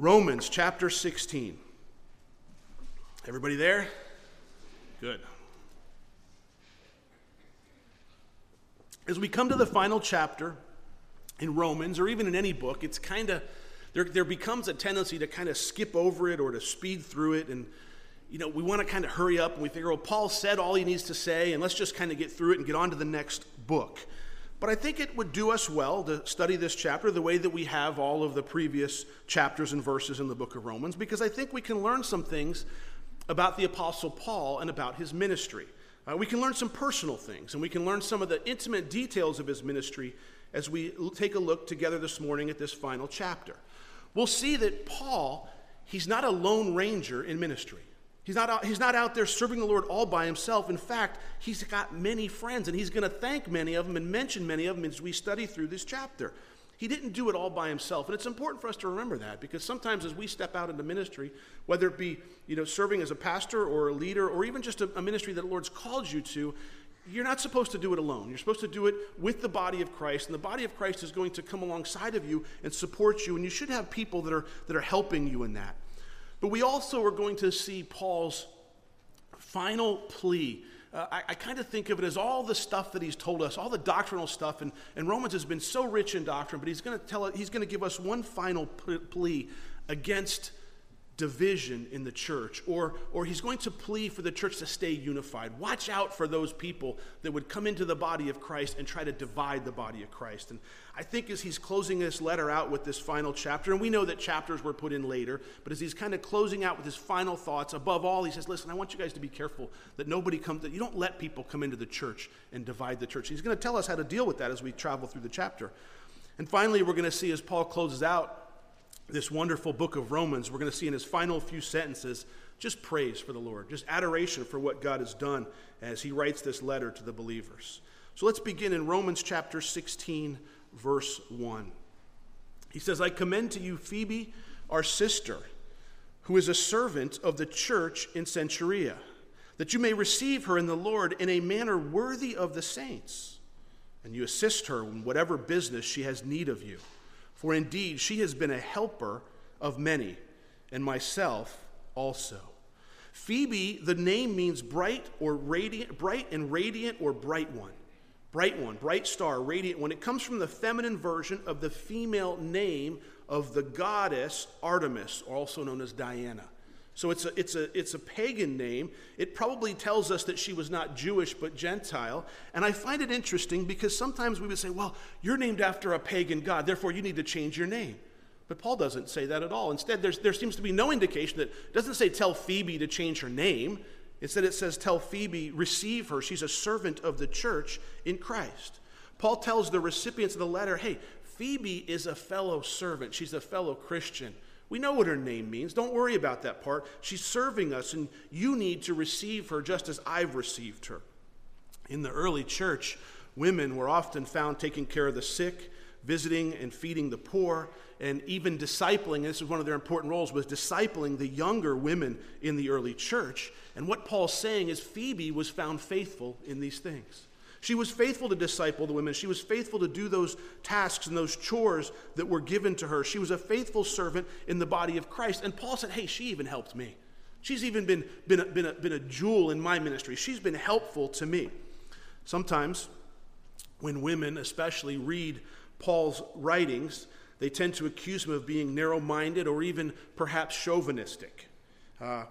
Romans chapter 16. Everybody there? Good. As we come to the final chapter in Romans, or even in any book, it's kind of, there, there becomes a tendency to kind of skip over it or to speed through it. And, you know, we want to kind of hurry up and we figure, well, Paul said all he needs to say, and let's just kind of get through it and get on to the next book. But I think it would do us well to study this chapter the way that we have all of the previous chapters and verses in the book of Romans, because I think we can learn some things about the Apostle Paul and about his ministry. Uh, we can learn some personal things, and we can learn some of the intimate details of his ministry as we take a look together this morning at this final chapter. We'll see that Paul, he's not a lone ranger in ministry. He's not, out, he's not out there serving the Lord all by himself. In fact, he's got many friends, and he's going to thank many of them and mention many of them as we study through this chapter. He didn't do it all by himself. And it's important for us to remember that because sometimes as we step out into ministry, whether it be you know, serving as a pastor or a leader or even just a, a ministry that the Lord's called you to, you're not supposed to do it alone. You're supposed to do it with the body of Christ, and the body of Christ is going to come alongside of you and support you, and you should have people that are, that are helping you in that. But we also are going to see Paul's final plea. Uh, I, I kind of think of it as all the stuff that he's told us, all the doctrinal stuff, and, and Romans has been so rich in doctrine, but he's going to tell he's going to give us one final plea against division in the church, or, or he's going to plead for the church to stay unified. Watch out for those people that would come into the body of Christ and try to divide the body of Christ. And I think as he's closing this letter out with this final chapter, and we know that chapters were put in later, but as he's kind of closing out with his final thoughts, above all, he says, Listen, I want you guys to be careful that nobody comes, that you don't let people come into the church and divide the church. He's going to tell us how to deal with that as we travel through the chapter. And finally, we're going to see as Paul closes out this wonderful book of Romans, we're going to see in his final few sentences just praise for the Lord, just adoration for what God has done as he writes this letter to the believers. So let's begin in Romans chapter 16, verse 1. He says, I commend to you Phoebe, our sister, who is a servant of the church in Cenchrea, that you may receive her in the Lord in a manner worthy of the saints, and you assist her in whatever business she has need of you. For indeed, she has been a helper of many, and myself also. Phoebe, the name means bright or radiant, bright and radiant or bright one. Bright one, bright star, radiant one. It comes from the feminine version of the female name of the goddess Artemis, also known as Diana. So it's a, it's, a, it's a pagan name. It probably tells us that she was not Jewish but Gentile. And I find it interesting because sometimes we would say, well, you're named after a pagan god, therefore you need to change your name. But Paul doesn't say that at all. Instead, there seems to be no indication that it doesn't say tell Phoebe to change her name. Instead, it says tell Phoebe, receive her. She's a servant of the church in Christ. Paul tells the recipients of the letter, hey, Phoebe is a fellow servant, she's a fellow Christian. We know what her name means. Don't worry about that part. She's serving us, and you need to receive her just as I've received her. In the early church, women were often found taking care of the sick, visiting and feeding the poor, and even discipling. This is one of their important roles was discipling the younger women in the early church. And what Paul's saying is Phoebe was found faithful in these things. She was faithful to disciple the women. She was faithful to do those tasks and those chores that were given to her. She was a faithful servant in the body of Christ. And Paul said, Hey, she even helped me. She's even been, been, a, been, a, been a jewel in my ministry. She's been helpful to me. Sometimes, when women especially read Paul's writings, they tend to accuse him of being narrow minded or even perhaps chauvinistic. Uh,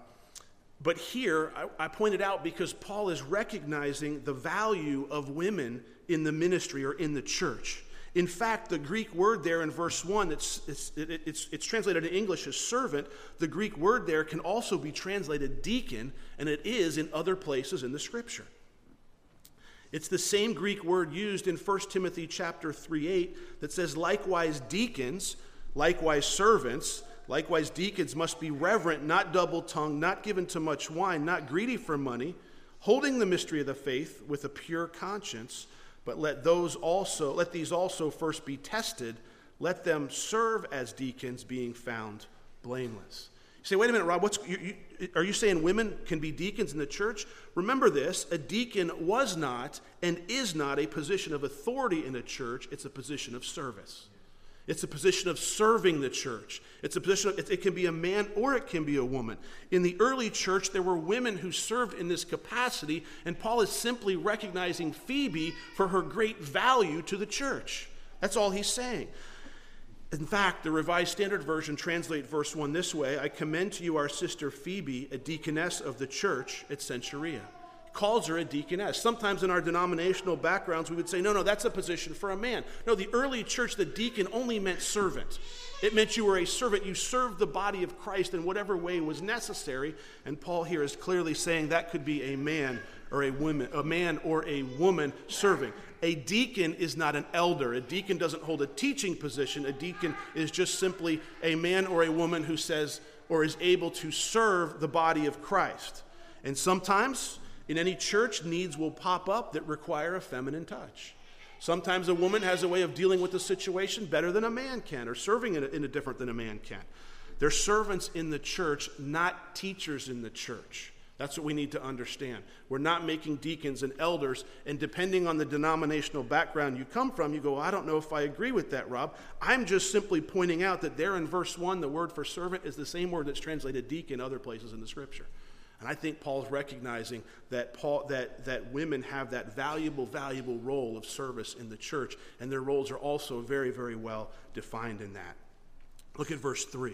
but here, I, I pointed out because Paul is recognizing the value of women in the ministry or in the church. In fact, the Greek word there in verse 1, it's, it's, it, it's, it's, translated in English as servant. The Greek word there can also be translated deacon, and it is in other places in the scripture. It's the same Greek word used in 1 Timothy chapter 3 8 that says, likewise, deacons, likewise, servants, Likewise, deacons must be reverent, not double tongued, not given to much wine, not greedy for money, holding the mystery of the faith with a pure conscience. But let those also, let these also first be tested. Let them serve as deacons, being found blameless. You say, wait a minute, Rob, what's, you, you, are you saying women can be deacons in the church? Remember this a deacon was not and is not a position of authority in a church, it's a position of service. It's a position of serving the church. It's a position, of, it can be a man or it can be a woman. In the early church, there were women who served in this capacity, and Paul is simply recognizing Phoebe for her great value to the church. That's all he's saying. In fact, the Revised Standard Version translates verse 1 this way I commend to you our sister Phoebe, a deaconess of the church at Cenchrea. Calls her a deaconess. Sometimes in our denominational backgrounds, we would say, no, no, that's a position for a man. No, the early church, the deacon only meant servant. It meant you were a servant. You served the body of Christ in whatever way was necessary. And Paul here is clearly saying that could be a man or a woman, a man or a woman serving. A deacon is not an elder. A deacon doesn't hold a teaching position. A deacon is just simply a man or a woman who says or is able to serve the body of Christ. And sometimes in any church, needs will pop up that require a feminine touch. Sometimes a woman has a way of dealing with the situation better than a man can, or serving in a, in a different than a man can. They're servants in the church, not teachers in the church. That's what we need to understand. We're not making deacons and elders, and depending on the denominational background you come from, you go, I don't know if I agree with that, Rob. I'm just simply pointing out that there in verse 1, the word for servant is the same word that's translated deacon other places in the scripture. And I think Paul's recognizing that, Paul, that, that women have that valuable, valuable role of service in the church, and their roles are also very, very well defined in that. Look at verse 3.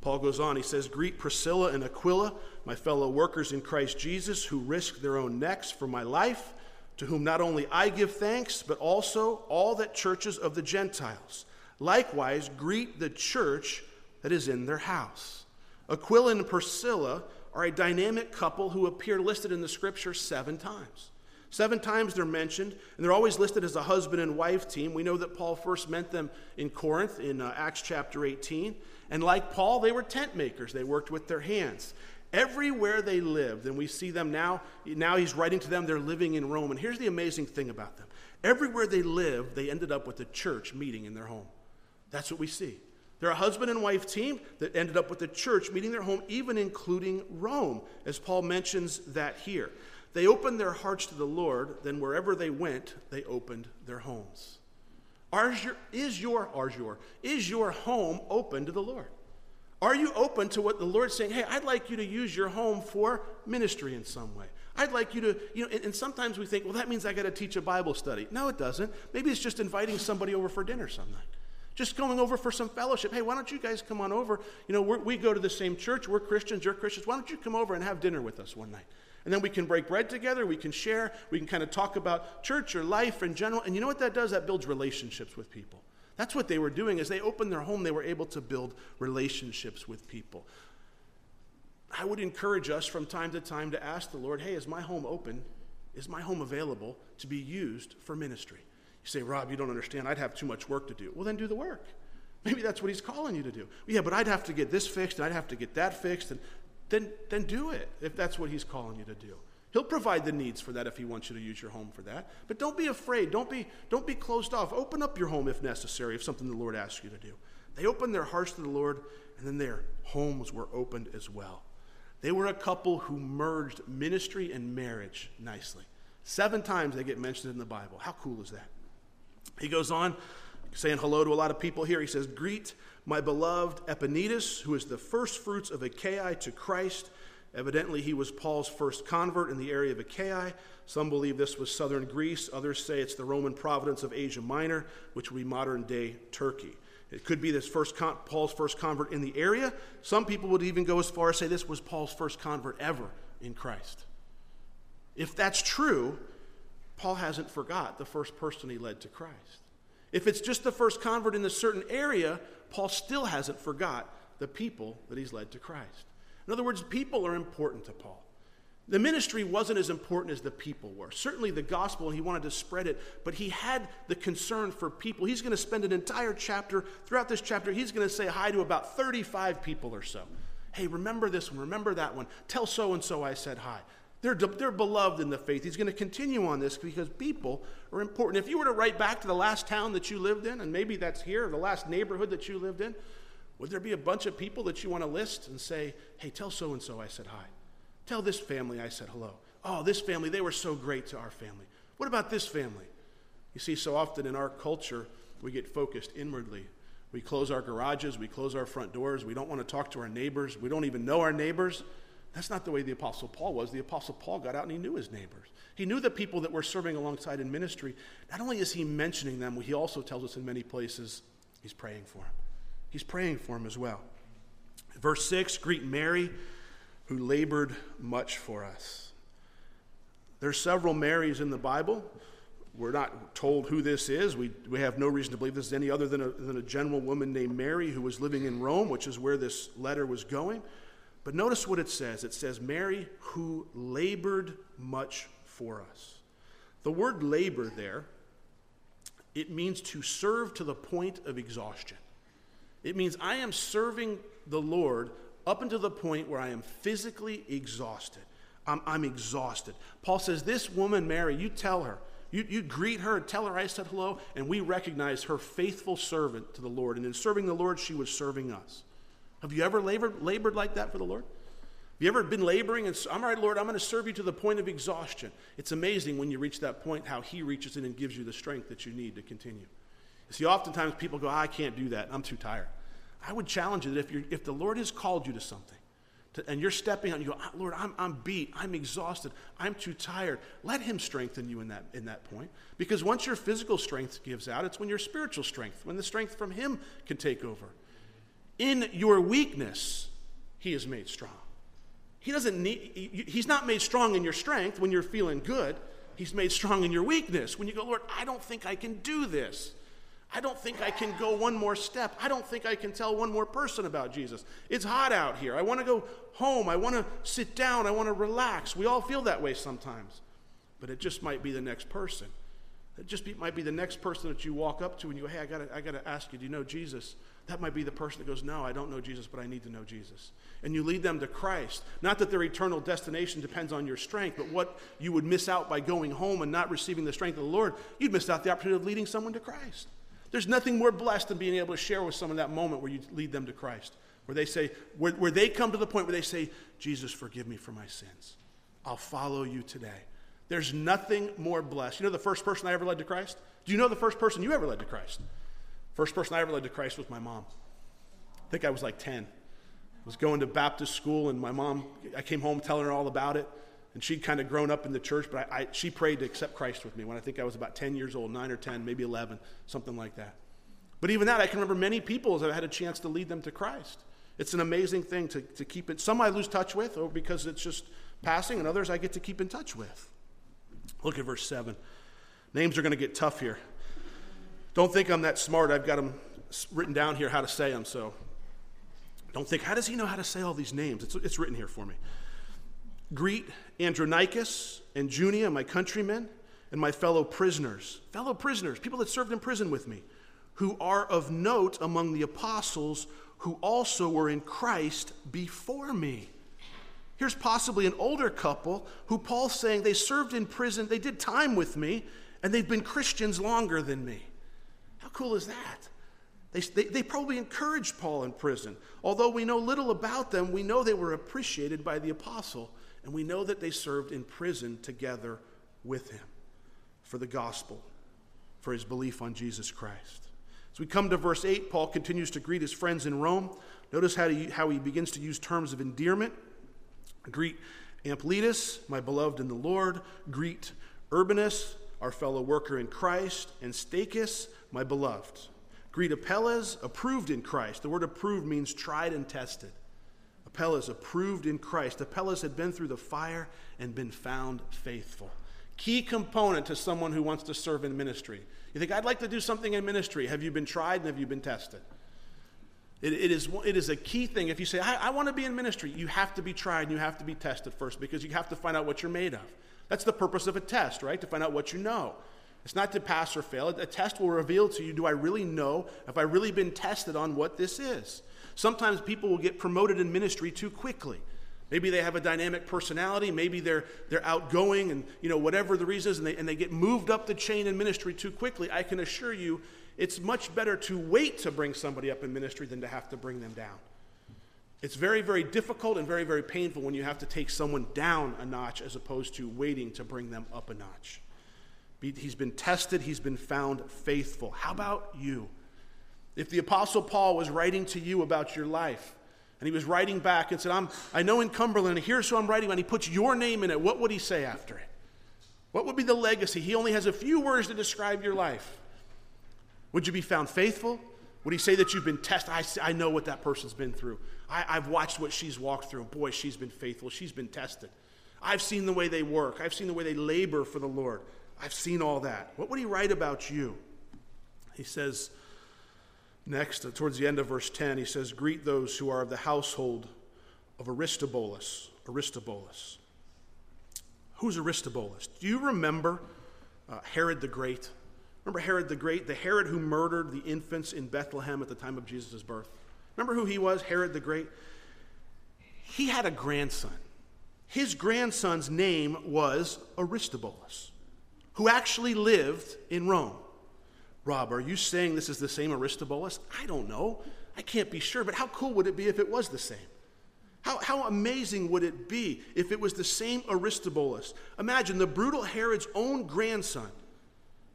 Paul goes on, he says, Greet Priscilla and Aquila, my fellow workers in Christ Jesus, who risked their own necks for my life, to whom not only I give thanks, but also all that churches of the Gentiles. Likewise, greet the church that is in their house. Aquila and Priscilla are a dynamic couple who appear listed in the scripture seven times. Seven times they're mentioned, and they're always listed as a husband and wife team. We know that Paul first met them in Corinth in uh, Acts chapter 18. And like Paul, they were tent makers, they worked with their hands. Everywhere they lived, and we see them now, now he's writing to them, they're living in Rome. And here's the amazing thing about them everywhere they lived, they ended up with a church meeting in their home. That's what we see. They're a husband and wife team that ended up with the church meeting their home, even including Rome, as Paul mentions that here. They opened their hearts to the Lord, then wherever they went, they opened their homes. Your, is your, your, is your home open to the Lord? Are you open to what the Lord's saying? Hey, I'd like you to use your home for ministry in some way. I'd like you to, you know, and, and sometimes we think, well, that means I got to teach a Bible study. No, it doesn't. Maybe it's just inviting somebody over for dinner some night. Just going over for some fellowship. Hey, why don't you guys come on over? You know, we go to the same church. We're Christians. You're Christians. Why don't you come over and have dinner with us one night? And then we can break bread together, we can share, we can kind of talk about church or life in general. And you know what that does? That builds relationships with people. That's what they were doing. As they opened their home, they were able to build relationships with people. I would encourage us from time to time to ask the Lord, hey, is my home open? Is my home available to be used for ministry? Say, Rob, you don't understand. I'd have too much work to do. Well, then do the work. Maybe that's what he's calling you to do. Yeah, but I'd have to get this fixed and I'd have to get that fixed. And then, then do it if that's what he's calling you to do. He'll provide the needs for that if he wants you to use your home for that. But don't be afraid. Don't be, don't be closed off. Open up your home if necessary, if something the Lord asks you to do. They opened their hearts to the Lord, and then their homes were opened as well. They were a couple who merged ministry and marriage nicely. Seven times they get mentioned in the Bible. How cool is that? He goes on saying hello to a lot of people here. He says, Greet my beloved Epaenetus, who is the first fruits of Achaia to Christ. Evidently, he was Paul's first convert in the area of Achaia. Some believe this was southern Greece. Others say it's the Roman province of Asia Minor, which would be modern day Turkey. It could be this first con- Paul's first convert in the area. Some people would even go as far as say this was Paul's first convert ever in Christ. If that's true, Paul hasn't forgot the first person he led to Christ. If it's just the first convert in a certain area, Paul still hasn't forgot the people that he's led to Christ. In other words, people are important to Paul. The ministry wasn't as important as the people were. Certainly the gospel, he wanted to spread it, but he had the concern for people. He's going to spend an entire chapter, throughout this chapter, he's going to say hi to about 35 people or so. Hey, remember this one, remember that one. Tell so and so I said hi. They're, they're beloved in the faith. He's going to continue on this because people are important. If you were to write back to the last town that you lived in, and maybe that's here, the last neighborhood that you lived in, would there be a bunch of people that you want to list and say, hey, tell so and so I said hi? Tell this family I said hello. Oh, this family, they were so great to our family. What about this family? You see, so often in our culture, we get focused inwardly. We close our garages, we close our front doors, we don't want to talk to our neighbors, we don't even know our neighbors. That's not the way the Apostle Paul was. The Apostle Paul got out and he knew his neighbors. He knew the people that were serving alongside in ministry. Not only is he mentioning them, he also tells us in many places he's praying for them. He's praying for them as well. Verse 6 greet Mary, who labored much for us. There's several Marys in the Bible. We're not told who this is. We, we have no reason to believe this is any other than a, than a general woman named Mary who was living in Rome, which is where this letter was going. But notice what it says it says, Mary who labored much for us. The word labor there, it means to serve to the point of exhaustion. It means I am serving the Lord up until the point where I am physically exhausted. I'm, I'm exhausted. Paul says, This woman, Mary, you tell her, you, you greet her tell her I said hello, and we recognize her faithful servant to the Lord. And in serving the Lord, she was serving us. Have you ever labored, labored like that for the Lord? Have you ever been laboring and I'm all right, Lord, I'm going to serve you to the point of exhaustion? It's amazing when you reach that point how He reaches in and gives you the strength that you need to continue. You see, oftentimes people go, I can't do that. I'm too tired. I would challenge you that if, you're, if the Lord has called you to something, to, and you're stepping out and you go, Lord, I'm, I'm beat, I'm exhausted, I'm too tired. Let Him strengthen you in that, in that point. Because once your physical strength gives out, it's when your spiritual strength, when the strength from Him can take over. In your weakness, He is made strong. He doesn't need, He's not made strong in your strength when you're feeling good. He's made strong in your weakness. When you go, Lord, I don't think I can do this. I don't think I can go one more step. I don't think I can tell one more person about Jesus. It's hot out here. I want to go home. I want to sit down. I want to relax. We all feel that way sometimes. But it just might be the next person. It just be, might be the next person that you walk up to and you go, hey, I got I to ask you, do you know Jesus? That might be the person that goes, no, I don't know Jesus, but I need to know Jesus. And you lead them to Christ. Not that their eternal destination depends on your strength, but what you would miss out by going home and not receiving the strength of the Lord, you'd miss out the opportunity of leading someone to Christ. There's nothing more blessed than being able to share with someone that moment where you lead them to Christ, where they say, where, where they come to the point where they say, Jesus, forgive me for my sins. I'll follow you today. There's nothing more blessed. You know the first person I ever led to Christ? Do you know the first person you ever led to Christ? First person I ever led to Christ was my mom. I think I was like 10. I was going to Baptist school, and my mom, I came home telling her all about it. And she'd kind of grown up in the church, but I, I, she prayed to accept Christ with me when I think I was about 10 years old, 9 or 10, maybe 11, something like that. But even that, I can remember many people as I had a chance to lead them to Christ. It's an amazing thing to, to keep it. Some I lose touch with, or because it's just passing, and others I get to keep in touch with. Look at verse 7. Names are going to get tough here. Don't think I'm that smart. I've got them written down here how to say them, so don't think, how does he know how to say all these names? It's, it's written here for me. Greet Andronicus and Junia, my countrymen, and my fellow prisoners. Fellow prisoners, people that served in prison with me, who are of note among the apostles who also were in Christ before me. Here's possibly an older couple who Paul's saying they served in prison, they did time with me, and they've been Christians longer than me. How cool is that? They, they, they, probably encouraged Paul in prison. Although we know little about them, we know they were appreciated by the apostle and we know that they served in prison together with him for the gospel, for his belief on Jesus Christ. As we come to verse 8, Paul continues to greet his friends in Rome. Notice how he, how he begins to use terms of endearment. Greet Ampliatus, my beloved in the Lord. Greet Urbanus, our fellow worker in Christ. And Stachys, my beloved. Greet Apelles, approved in Christ. The word approved means tried and tested. Apelles approved in Christ. Apelles had been through the fire and been found faithful. Key component to someone who wants to serve in ministry. You think, I'd like to do something in ministry. Have you been tried and have you been tested? It, it, is, it is a key thing. If you say, I, I want to be in ministry, you have to be tried and you have to be tested first because you have to find out what you're made of. That's the purpose of a test, right? To find out what you know. It's not to pass or fail. A test will reveal to you do I really know? Have I really been tested on what this is? Sometimes people will get promoted in ministry too quickly. Maybe they have a dynamic personality, maybe they're, they're outgoing, and you know, whatever the reason is, and they, and they get moved up the chain in ministry too quickly. I can assure you, it's much better to wait to bring somebody up in ministry than to have to bring them down. It's very, very difficult and very, very painful when you have to take someone down a notch as opposed to waiting to bring them up a notch. He's been tested, he's been found faithful. How about you? If the Apostle Paul was writing to you about your life, and he was writing back and said, I'm, I know in Cumberland, and here's who I'm writing, and he puts your name in it, what would he say after it? What would be the legacy? He only has a few words to describe your life. Would you be found faithful? Would he say that you've been tested? I, I know what that person's been through. I, I've watched what she's walked through. Boy, she's been faithful. She's been tested. I've seen the way they work. I've seen the way they labor for the Lord. I've seen all that. What would he write about you? He says, next, uh, towards the end of verse 10, he says, Greet those who are of the household of Aristobulus. Aristobulus. Who's Aristobulus? Do you remember uh, Herod the Great? Remember Herod the Great, the Herod who murdered the infants in Bethlehem at the time of Jesus' birth? Remember who he was, Herod the Great? He had a grandson. His grandson's name was Aristobulus, who actually lived in Rome. Rob, are you saying this is the same Aristobulus? I don't know. I can't be sure, but how cool would it be if it was the same? How, how amazing would it be if it was the same Aristobulus? Imagine the brutal Herod's own grandson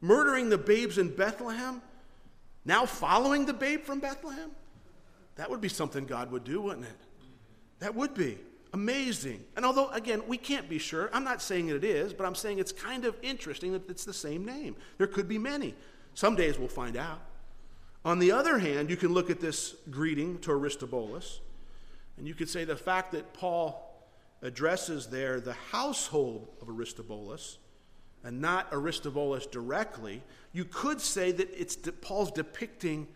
murdering the babes in Bethlehem, now following the babe from Bethlehem? That would be something God would do, wouldn't it? That would be amazing. And although, again, we can't be sure, I'm not saying that it is, but I'm saying it's kind of interesting that it's the same name. There could be many. Some days we'll find out. On the other hand, you can look at this greeting to Aristobulus, and you could say the fact that Paul addresses there the household of Aristobulus and not Aristobulus directly, you could say that it's Paul's depicting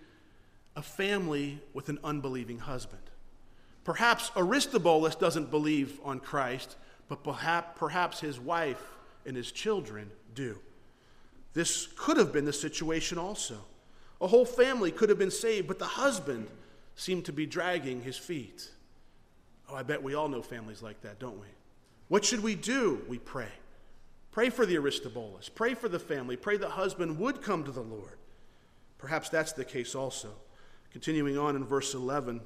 a family with an unbelieving husband. Perhaps Aristobulus doesn't believe on Christ, but perhaps his wife and his children do. This could have been the situation also. A whole family could have been saved, but the husband seemed to be dragging his feet. Oh, I bet we all know families like that, don't we? What should we do? We pray. Pray for the Aristobulus. Pray for the family. Pray the husband would come to the Lord. Perhaps that's the case also. Continuing on in verse 11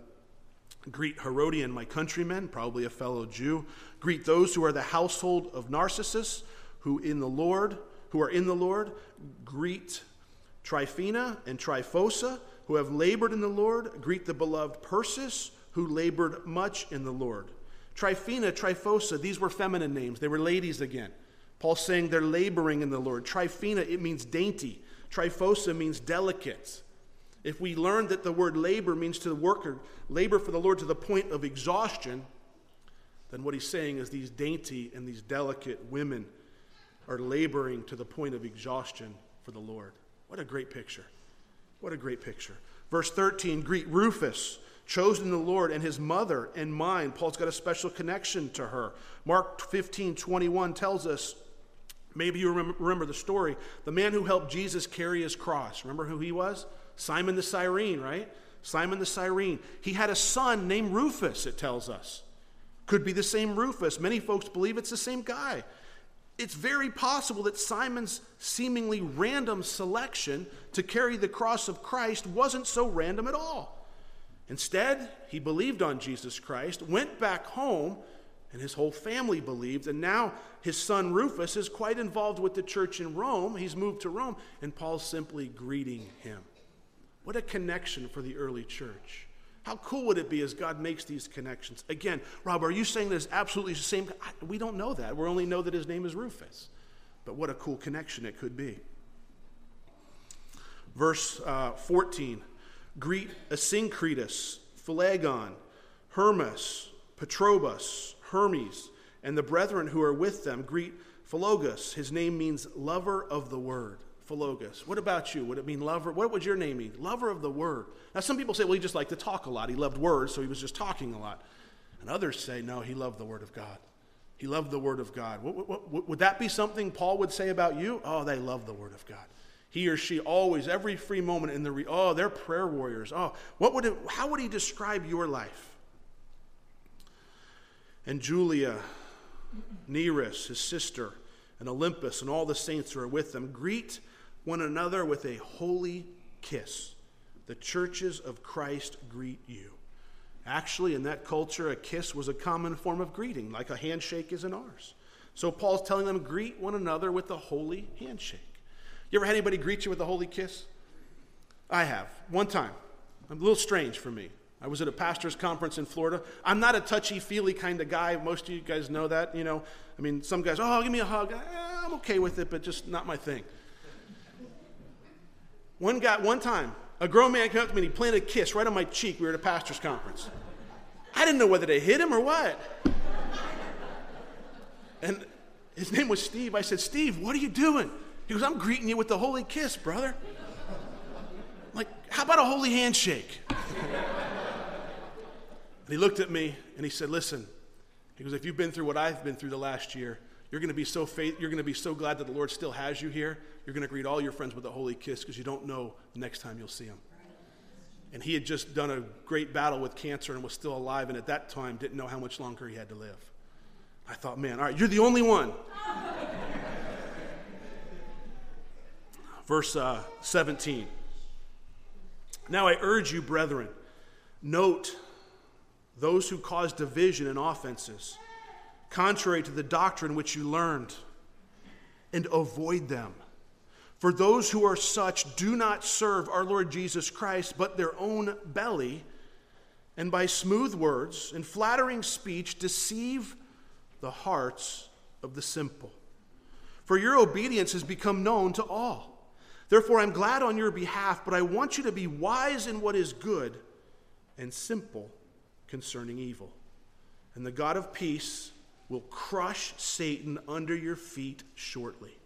Greet Herodion, my countrymen, probably a fellow Jew. Greet those who are the household of Narcissus, who in the Lord, who are in the Lord. Greet Tryphena and Tryphosa, who have labored in the Lord. Greet the beloved Persis, who labored much in the Lord. Tryphena, Tryphosa, these were feminine names. They were ladies again. Paul's saying they're laboring in the Lord. Tryphena, it means dainty. Tryphosa means delicate. If we learn that the word labor means to work or labor for the Lord to the point of exhaustion, then what he's saying is these dainty and these delicate women are laboring to the point of exhaustion for the Lord. What a great picture. What a great picture. Verse 13 greet Rufus, chosen the Lord, and his mother and mine. Paul's got a special connection to her. Mark 15 21 tells us, maybe you remember the story, the man who helped Jesus carry his cross. Remember who he was? Simon the Cyrene, right? Simon the Cyrene. He had a son named Rufus, it tells us. Could be the same Rufus. Many folks believe it's the same guy. It's very possible that Simon's seemingly random selection to carry the cross of Christ wasn't so random at all. Instead, he believed on Jesus Christ, went back home, and his whole family believed. And now his son Rufus is quite involved with the church in Rome. He's moved to Rome, and Paul's simply greeting him. What a connection for the early church. How cool would it be as God makes these connections? Again, Rob, are you saying there's absolutely the same? We don't know that. We only know that his name is Rufus. But what a cool connection it could be. Verse uh, 14 Greet Asyncritus, Phlegon, Hermas, Patrobas, Hermes, and the brethren who are with them. Greet Philologus. His name means lover of the word. What about you? Would it mean lover? What would your name mean? Lover of the word. Now, some people say, well, he just liked to talk a lot. He loved words, so he was just talking a lot. And others say, no, he loved the word of God. He loved the word of God. What, what, what, would that be something Paul would say about you? Oh, they love the word of God. He or she always, every free moment in the, re- oh, they're prayer warriors. Oh, what would it, how would he describe your life? And Julia, Nereus, his sister, and Olympas, and all the saints who are with them, greet one another with a holy kiss. The churches of Christ greet you. Actually, in that culture, a kiss was a common form of greeting, like a handshake is in ours. So Paul's telling them, greet one another with a holy handshake. You ever had anybody greet you with a holy kiss? I have. One time. a little strange for me. I was at a pastor's conference in Florida. I'm not a touchy feely kind of guy. Most of you guys know that, you know. I mean, some guys, oh, give me a hug. Eh, I'm okay with it, but just not my thing. One guy, one time, a grown man came up to me and he planted a kiss right on my cheek. We were at a pastor's conference. I didn't know whether to hit him or what. And his name was Steve. I said, Steve, what are you doing? He goes, I'm greeting you with the holy kiss, brother. I'm like, how about a holy handshake? And he looked at me and he said, Listen, he goes, if you've been through what I've been through the last year, you're going to be so faith, you're going to be so glad that the Lord still has you here. You're going to greet all your friends with a holy kiss because you don't know the next time you'll see them. And he had just done a great battle with cancer and was still alive, and at that time didn't know how much longer he had to live. I thought, man, all right, you're the only one. Verse uh, 17. Now I urge you, brethren, note those who cause division and offenses, contrary to the doctrine which you learned, and avoid them. For those who are such do not serve our Lord Jesus Christ, but their own belly, and by smooth words and flattering speech deceive the hearts of the simple. For your obedience has become known to all. Therefore, I'm glad on your behalf, but I want you to be wise in what is good and simple concerning evil. And the God of peace will crush Satan under your feet shortly.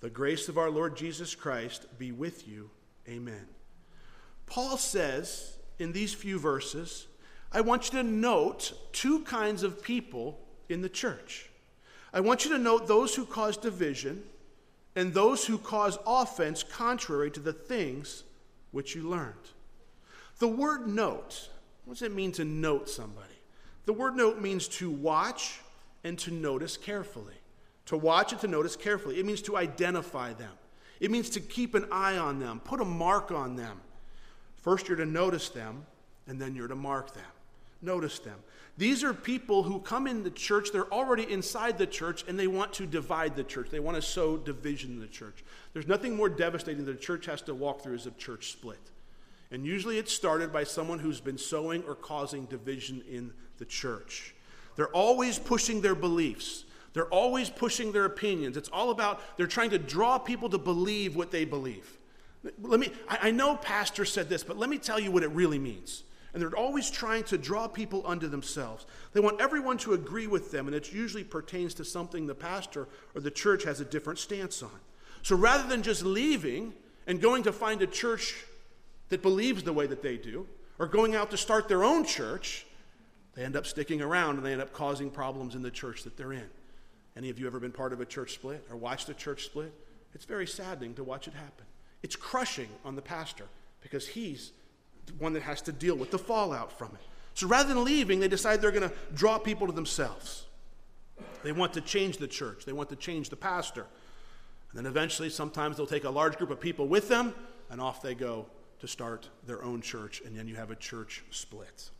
The grace of our Lord Jesus Christ be with you. Amen. Paul says in these few verses, I want you to note two kinds of people in the church. I want you to note those who cause division and those who cause offense contrary to the things which you learned. The word note what does it mean to note somebody? The word note means to watch and to notice carefully. To watch and to notice carefully. It means to identify them. It means to keep an eye on them, put a mark on them. First, you're to notice them, and then you're to mark them. Notice them. These are people who come in the church, they're already inside the church, and they want to divide the church. They want to sow division in the church. There's nothing more devastating that a church has to walk through as a church split. And usually it's started by someone who's been sowing or causing division in the church. They're always pushing their beliefs. They're always pushing their opinions. It's all about they're trying to draw people to believe what they believe. Let me I, I know pastor said this, but let me tell you what it really means. And they're always trying to draw people unto themselves. They want everyone to agree with them, and it usually pertains to something the pastor or the church has a different stance on. So rather than just leaving and going to find a church that believes the way that they do, or going out to start their own church, they end up sticking around and they end up causing problems in the church that they're in. Any of you ever been part of a church split or watched a church split? It's very saddening to watch it happen. It's crushing on the pastor because he's the one that has to deal with the fallout from it. So rather than leaving, they decide they're going to draw people to themselves. They want to change the church, they want to change the pastor. And then eventually, sometimes they'll take a large group of people with them, and off they go to start their own church, and then you have a church split.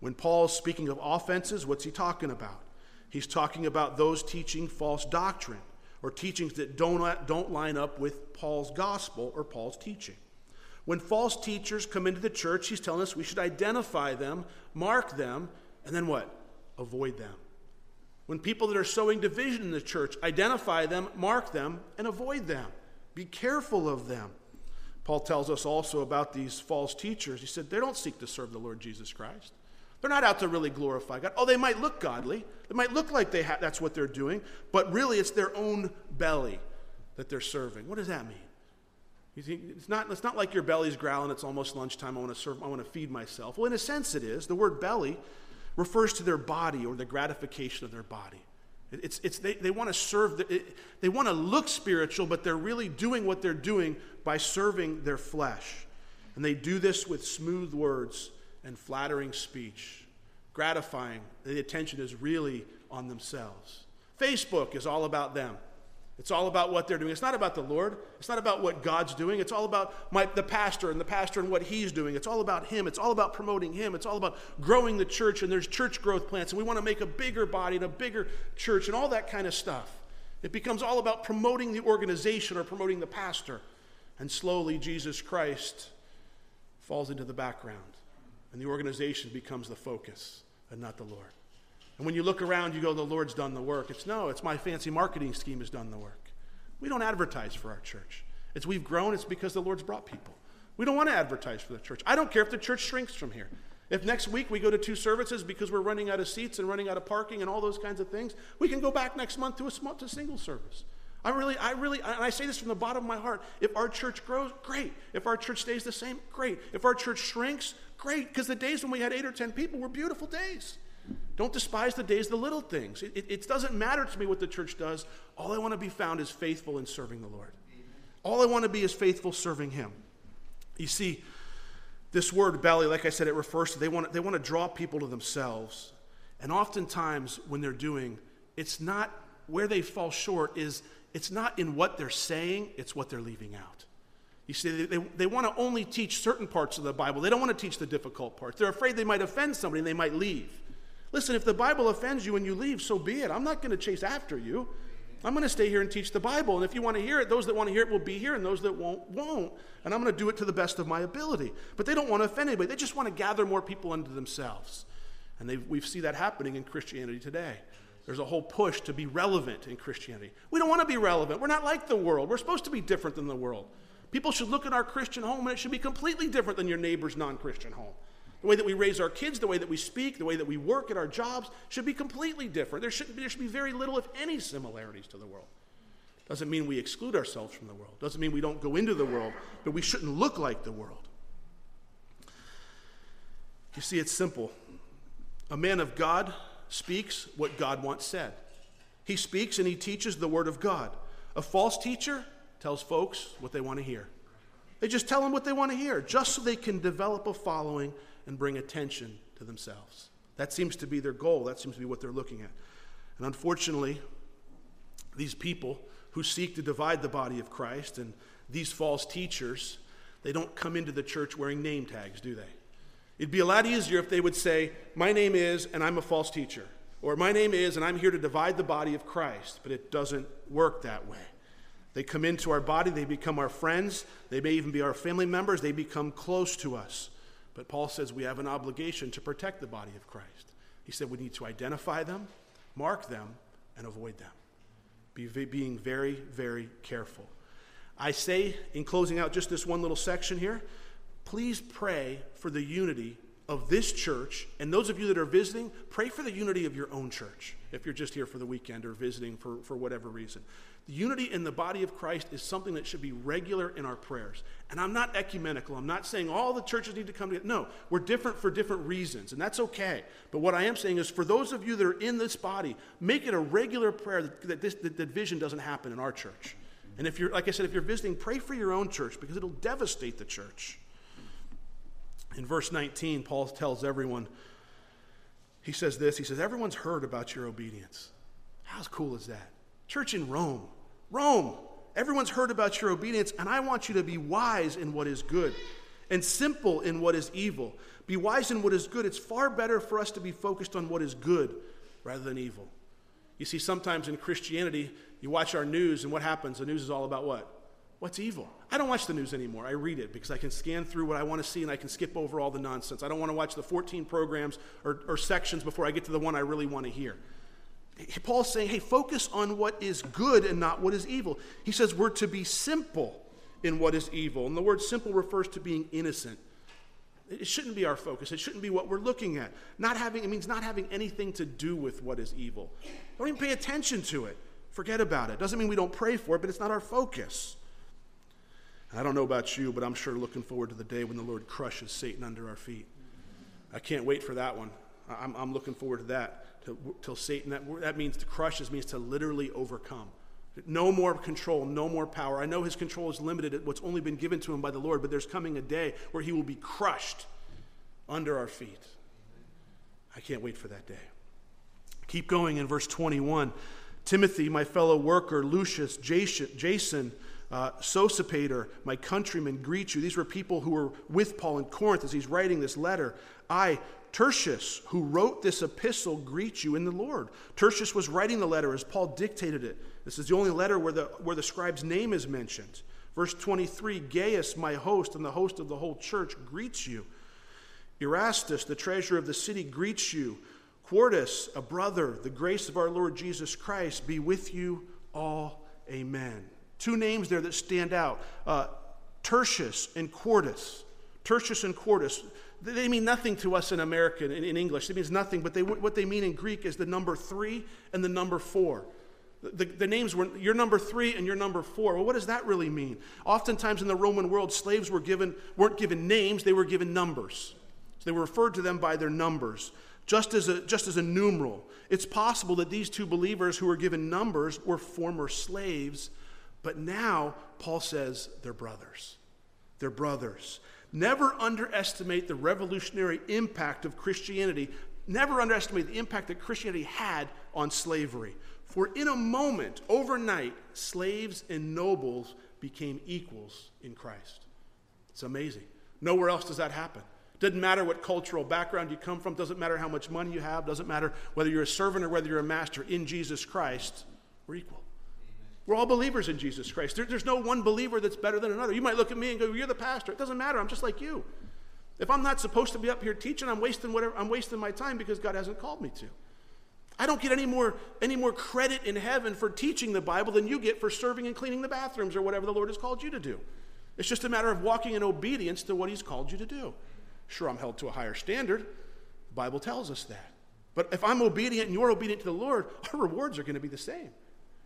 When Paul's speaking of offenses, what's he talking about? He's talking about those teaching false doctrine or teachings that don't, don't line up with Paul's gospel or Paul's teaching. When false teachers come into the church, he's telling us we should identify them, mark them, and then what? Avoid them. When people that are sowing division in the church, identify them, mark them, and avoid them. Be careful of them. Paul tells us also about these false teachers. He said they don't seek to serve the Lord Jesus Christ. They're not out to really glorify God. Oh, they might look godly. They might look like they ha- that's what they're doing, but really it's their own belly that they're serving. What does that mean? You it's not, it's not like your belly's growling, it's almost lunchtime, I want to serve, I want to feed myself. Well, in a sense it is. The word belly refers to their body or the gratification of their body. It's, it's, they, they want to serve, the, it, they want to look spiritual, but they're really doing what they're doing by serving their flesh. And they do this with smooth words and flattering speech, gratifying. The attention is really on themselves. Facebook is all about them. It's all about what they're doing. It's not about the Lord. It's not about what God's doing. It's all about my, the pastor and the pastor and what he's doing. It's all about him. It's all about promoting him. It's all about growing the church, and there's church growth plans, and we want to make a bigger body and a bigger church and all that kind of stuff. It becomes all about promoting the organization or promoting the pastor. And slowly, Jesus Christ falls into the background, and the organization becomes the focus and not the Lord. And when you look around, you go, the Lord's done the work. It's no, it's my fancy marketing scheme has done the work. We don't advertise for our church. It's we've grown, it's because the Lord's brought people. We don't want to advertise for the church. I don't care if the church shrinks from here. If next week we go to two services because we're running out of seats and running out of parking and all those kinds of things, we can go back next month to a, small, to single service. I really, I really, and I say this from the bottom of my heart. If our church grows, great. If our church stays the same, great. If our church shrinks, great. Because the days when we had eight or ten people were beautiful days. Don't despise the days, the little things. It, it, it doesn't matter to me what the church does. All I want to be found is faithful in serving the Lord. All I want to be is faithful serving Him. You see, this word belly, like I said, it refers to they want, they want to draw people to themselves. And oftentimes, when they're doing, it's not where they fall short, is it's not in what they're saying, it's what they're leaving out. You see, they, they, want to only teach certain parts of the Bible. They don't want to teach the difficult parts. They're afraid they might offend somebody and they might leave. Listen, if the Bible offends you and you leave, so be it. I'm not going to chase after you. I'm going to stay here and teach the Bible. And if you want to hear it, those that want to hear it will be here, and those that won't, won't. And I'm going to do it to the best of my ability. But they don't want to offend anybody. They just want to gather more people unto themselves. And we see that happening in Christianity today. There's a whole push to be relevant in Christianity. We don't want to be relevant. We're not like the world. We're supposed to be different than the world. People should look at our Christian home, and it should be completely different than your neighbor's non Christian home. The way that we raise our kids, the way that we speak, the way that we work at our jobs should be completely different. There should, there should be very little, if any, similarities to the world. Doesn't mean we exclude ourselves from the world. Doesn't mean we don't go into the world, but we shouldn't look like the world. You see, it's simple. A man of God speaks what God wants said. He speaks and he teaches the word of God. A false teacher tells folks what they want to hear. They just tell them what they want to hear, just so they can develop a following and bring attention to themselves. That seems to be their goal. That seems to be what they're looking at. And unfortunately, these people who seek to divide the body of Christ and these false teachers, they don't come into the church wearing name tags, do they? It'd be a lot easier if they would say, My name is, and I'm a false teacher. Or, My name is, and I'm here to divide the body of Christ. But it doesn't work that way. They come into our body, they become our friends, they may even be our family members, they become close to us. But Paul says we have an obligation to protect the body of Christ. He said we need to identify them, mark them, and avoid them. Be, being very, very careful. I say, in closing out just this one little section here, please pray for the unity of this church. And those of you that are visiting, pray for the unity of your own church if you're just here for the weekend or visiting for, for whatever reason. The unity in the body of Christ is something that should be regular in our prayers. And I'm not ecumenical. I'm not saying all the churches need to come together. No, we're different for different reasons, and that's okay. But what I am saying is for those of you that are in this body, make it a regular prayer that, that this that division doesn't happen in our church. And if you're, like I said, if you're visiting, pray for your own church because it'll devastate the church. In verse 19, Paul tells everyone, he says this, he says, Everyone's heard about your obedience. How cool is that? Church in Rome, Rome, everyone's heard about your obedience, and I want you to be wise in what is good and simple in what is evil. Be wise in what is good. It's far better for us to be focused on what is good rather than evil. You see, sometimes in Christianity, you watch our news, and what happens? The news is all about what? What's evil? I don't watch the news anymore. I read it because I can scan through what I want to see and I can skip over all the nonsense. I don't want to watch the 14 programs or, or sections before I get to the one I really want to hear. Paul's saying, hey, focus on what is good and not what is evil. He says we're to be simple in what is evil. And the word simple refers to being innocent. It shouldn't be our focus. It shouldn't be what we're looking at. Not having, it means not having anything to do with what is evil. Don't even pay attention to it. Forget about it. Doesn't mean we don't pray for it, but it's not our focus. I don't know about you, but I'm sure looking forward to the day when the Lord crushes Satan under our feet. I can't wait for that one. I'm, I'm looking forward to that till Satan, that, that means to crush, means to literally overcome. No more control, no more power. I know his control is limited at what's only been given to him by the Lord, but there's coming a day where he will be crushed under our feet. I can't wait for that day. Keep going in verse 21. Timothy, my fellow worker, Lucius, Jason, uh, Sosipater, my countrymen, greet you. These were people who were with Paul in Corinth as he's writing this letter. I, Tertius, who wrote this epistle, greet you in the Lord. Tertius was writing the letter as Paul dictated it. This is the only letter where the, where the scribe's name is mentioned. Verse 23 Gaius, my host, and the host of the whole church, greets you. Erastus, the treasurer of the city, greets you. Quartus, a brother, the grace of our Lord Jesus Christ be with you all. Amen. Two names there that stand out uh, Tertius and Quartus. Tertius and Quartus. They mean nothing to us in American, in, in English. It means nothing, but they, what they mean in Greek is the number three and the number four. The, the, names were you're number three and you're number four. Well, what does that really mean? Oftentimes in the Roman world, slaves were given, weren't given names, they were given numbers. So they were referred to them by their numbers, just as a, just as a numeral. It's possible that these two believers who were given numbers were former slaves, but now Paul says they're brothers. They're brothers. Never underestimate the revolutionary impact of Christianity. Never underestimate the impact that Christianity had on slavery. For in a moment, overnight, slaves and nobles became equals in Christ. It's amazing. Nowhere else does that happen. Doesn't matter what cultural background you come from, doesn't matter how much money you have, doesn't matter whether you're a servant or whether you're a master. In Jesus Christ, we're equal. We're all believers in Jesus Christ. There, there's no one believer that's better than another. You might look at me and go, You're the pastor. It doesn't matter. I'm just like you. If I'm not supposed to be up here teaching, I'm wasting whatever I'm wasting my time because God hasn't called me to. I don't get any more, any more credit in heaven for teaching the Bible than you get for serving and cleaning the bathrooms or whatever the Lord has called you to do. It's just a matter of walking in obedience to what He's called you to do. Sure, I'm held to a higher standard. The Bible tells us that. But if I'm obedient and you're obedient to the Lord, our rewards are going to be the same.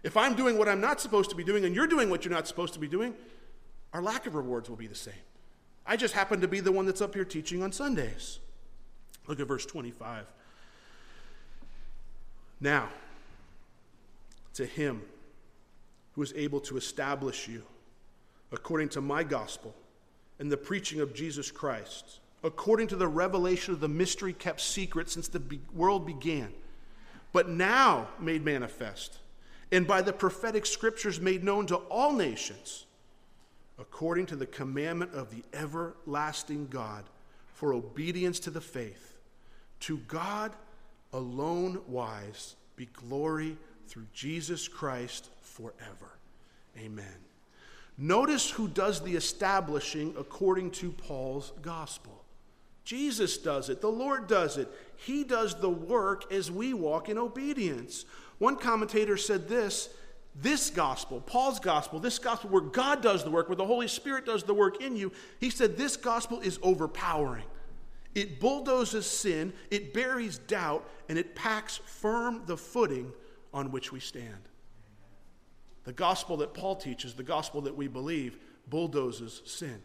If I'm doing what I'm not supposed to be doing and you're doing what you're not supposed to be doing, our lack of rewards will be the same. I just happen to be the one that's up here teaching on Sundays. Look at verse 25. Now, to him who is able to establish you according to my gospel and the preaching of Jesus Christ, according to the revelation of the mystery kept secret since the world began, but now made manifest, and by the prophetic scriptures made known to all nations, according to the commandment of the everlasting God, for obedience to the faith. To God, alone wise, be glory through Jesus Christ forever. Amen. Notice who does the establishing according to Paul's gospel. Jesus does it, the Lord does it. He does the work as we walk in obedience. One commentator said this this gospel, Paul's gospel, this gospel where God does the work, where the Holy Spirit does the work in you, he said this gospel is overpowering. It bulldozes sin, it buries doubt, and it packs firm the footing on which we stand. The gospel that Paul teaches, the gospel that we believe, bulldozes sin.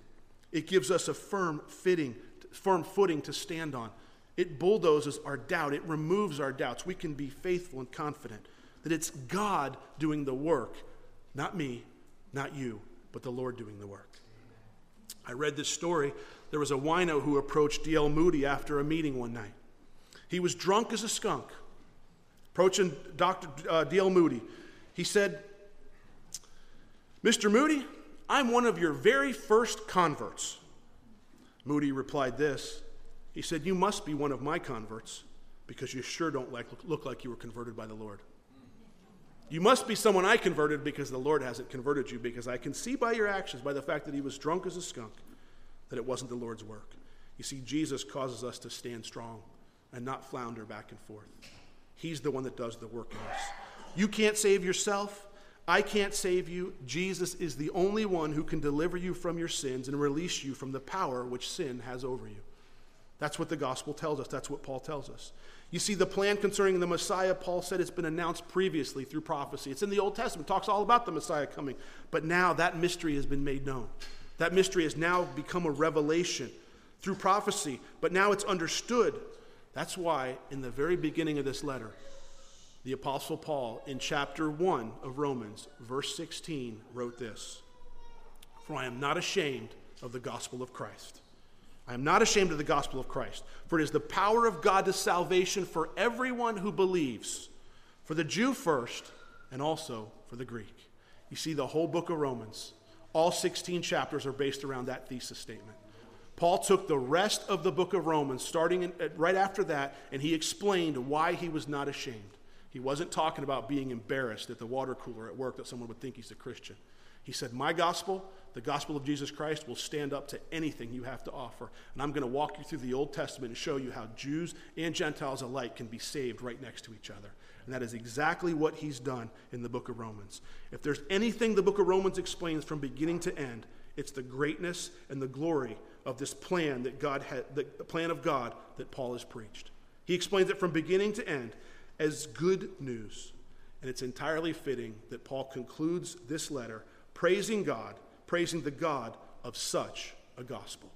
It gives us a firm fitting, firm footing to stand on. It bulldozes our doubt. It removes our doubts. We can be faithful and confident that it's God doing the work, not me, not you, but the Lord doing the work. I read this story there was a wino who approached D.L. Moody after a meeting one night. He was drunk as a skunk. Approaching Dr. Uh, D.L. Moody, he said, Mr. Moody, I'm one of your very first converts. Moody replied this. He said, You must be one of my converts because you sure don't like, look like you were converted by the Lord. You must be someone I converted because the Lord hasn't converted you, because I can see by your actions, by the fact that he was drunk as a skunk, that it wasn't the Lord's work. You see, Jesus causes us to stand strong and not flounder back and forth. He's the one that does the work in us. You can't save yourself. I can't save you. Jesus is the only one who can deliver you from your sins and release you from the power which sin has over you. That's what the gospel tells us. That's what Paul tells us. You see, the plan concerning the Messiah, Paul said it's been announced previously through prophecy. It's in the Old Testament, talks all about the Messiah coming. But now that mystery has been made known. That mystery has now become a revelation through prophecy, but now it's understood. That's why, in the very beginning of this letter, the Apostle Paul, in chapter 1 of Romans, verse 16, wrote this For I am not ashamed of the gospel of Christ. I am not ashamed of the gospel of Christ, for it is the power of God to salvation for everyone who believes, for the Jew first, and also for the Greek. You see, the whole book of Romans all 16 chapters are based around that thesis statement. Paul took the rest of the book of Romans, starting in, right after that, and he explained why he was not ashamed. He wasn't talking about being embarrassed at the water cooler at work that someone would think he's a Christian. He said, My gospel, the gospel of Jesus Christ will stand up to anything you have to offer. And I'm going to walk you through the Old Testament and show you how Jews and Gentiles alike can be saved right next to each other. And that is exactly what he's done in the book of Romans. If there's anything the book of Romans explains from beginning to end, it's the greatness and the glory of this plan that God had, the plan of God that Paul has preached. He explains it from beginning to end as good news. And it's entirely fitting that Paul concludes this letter praising God, praising the God of such a gospel.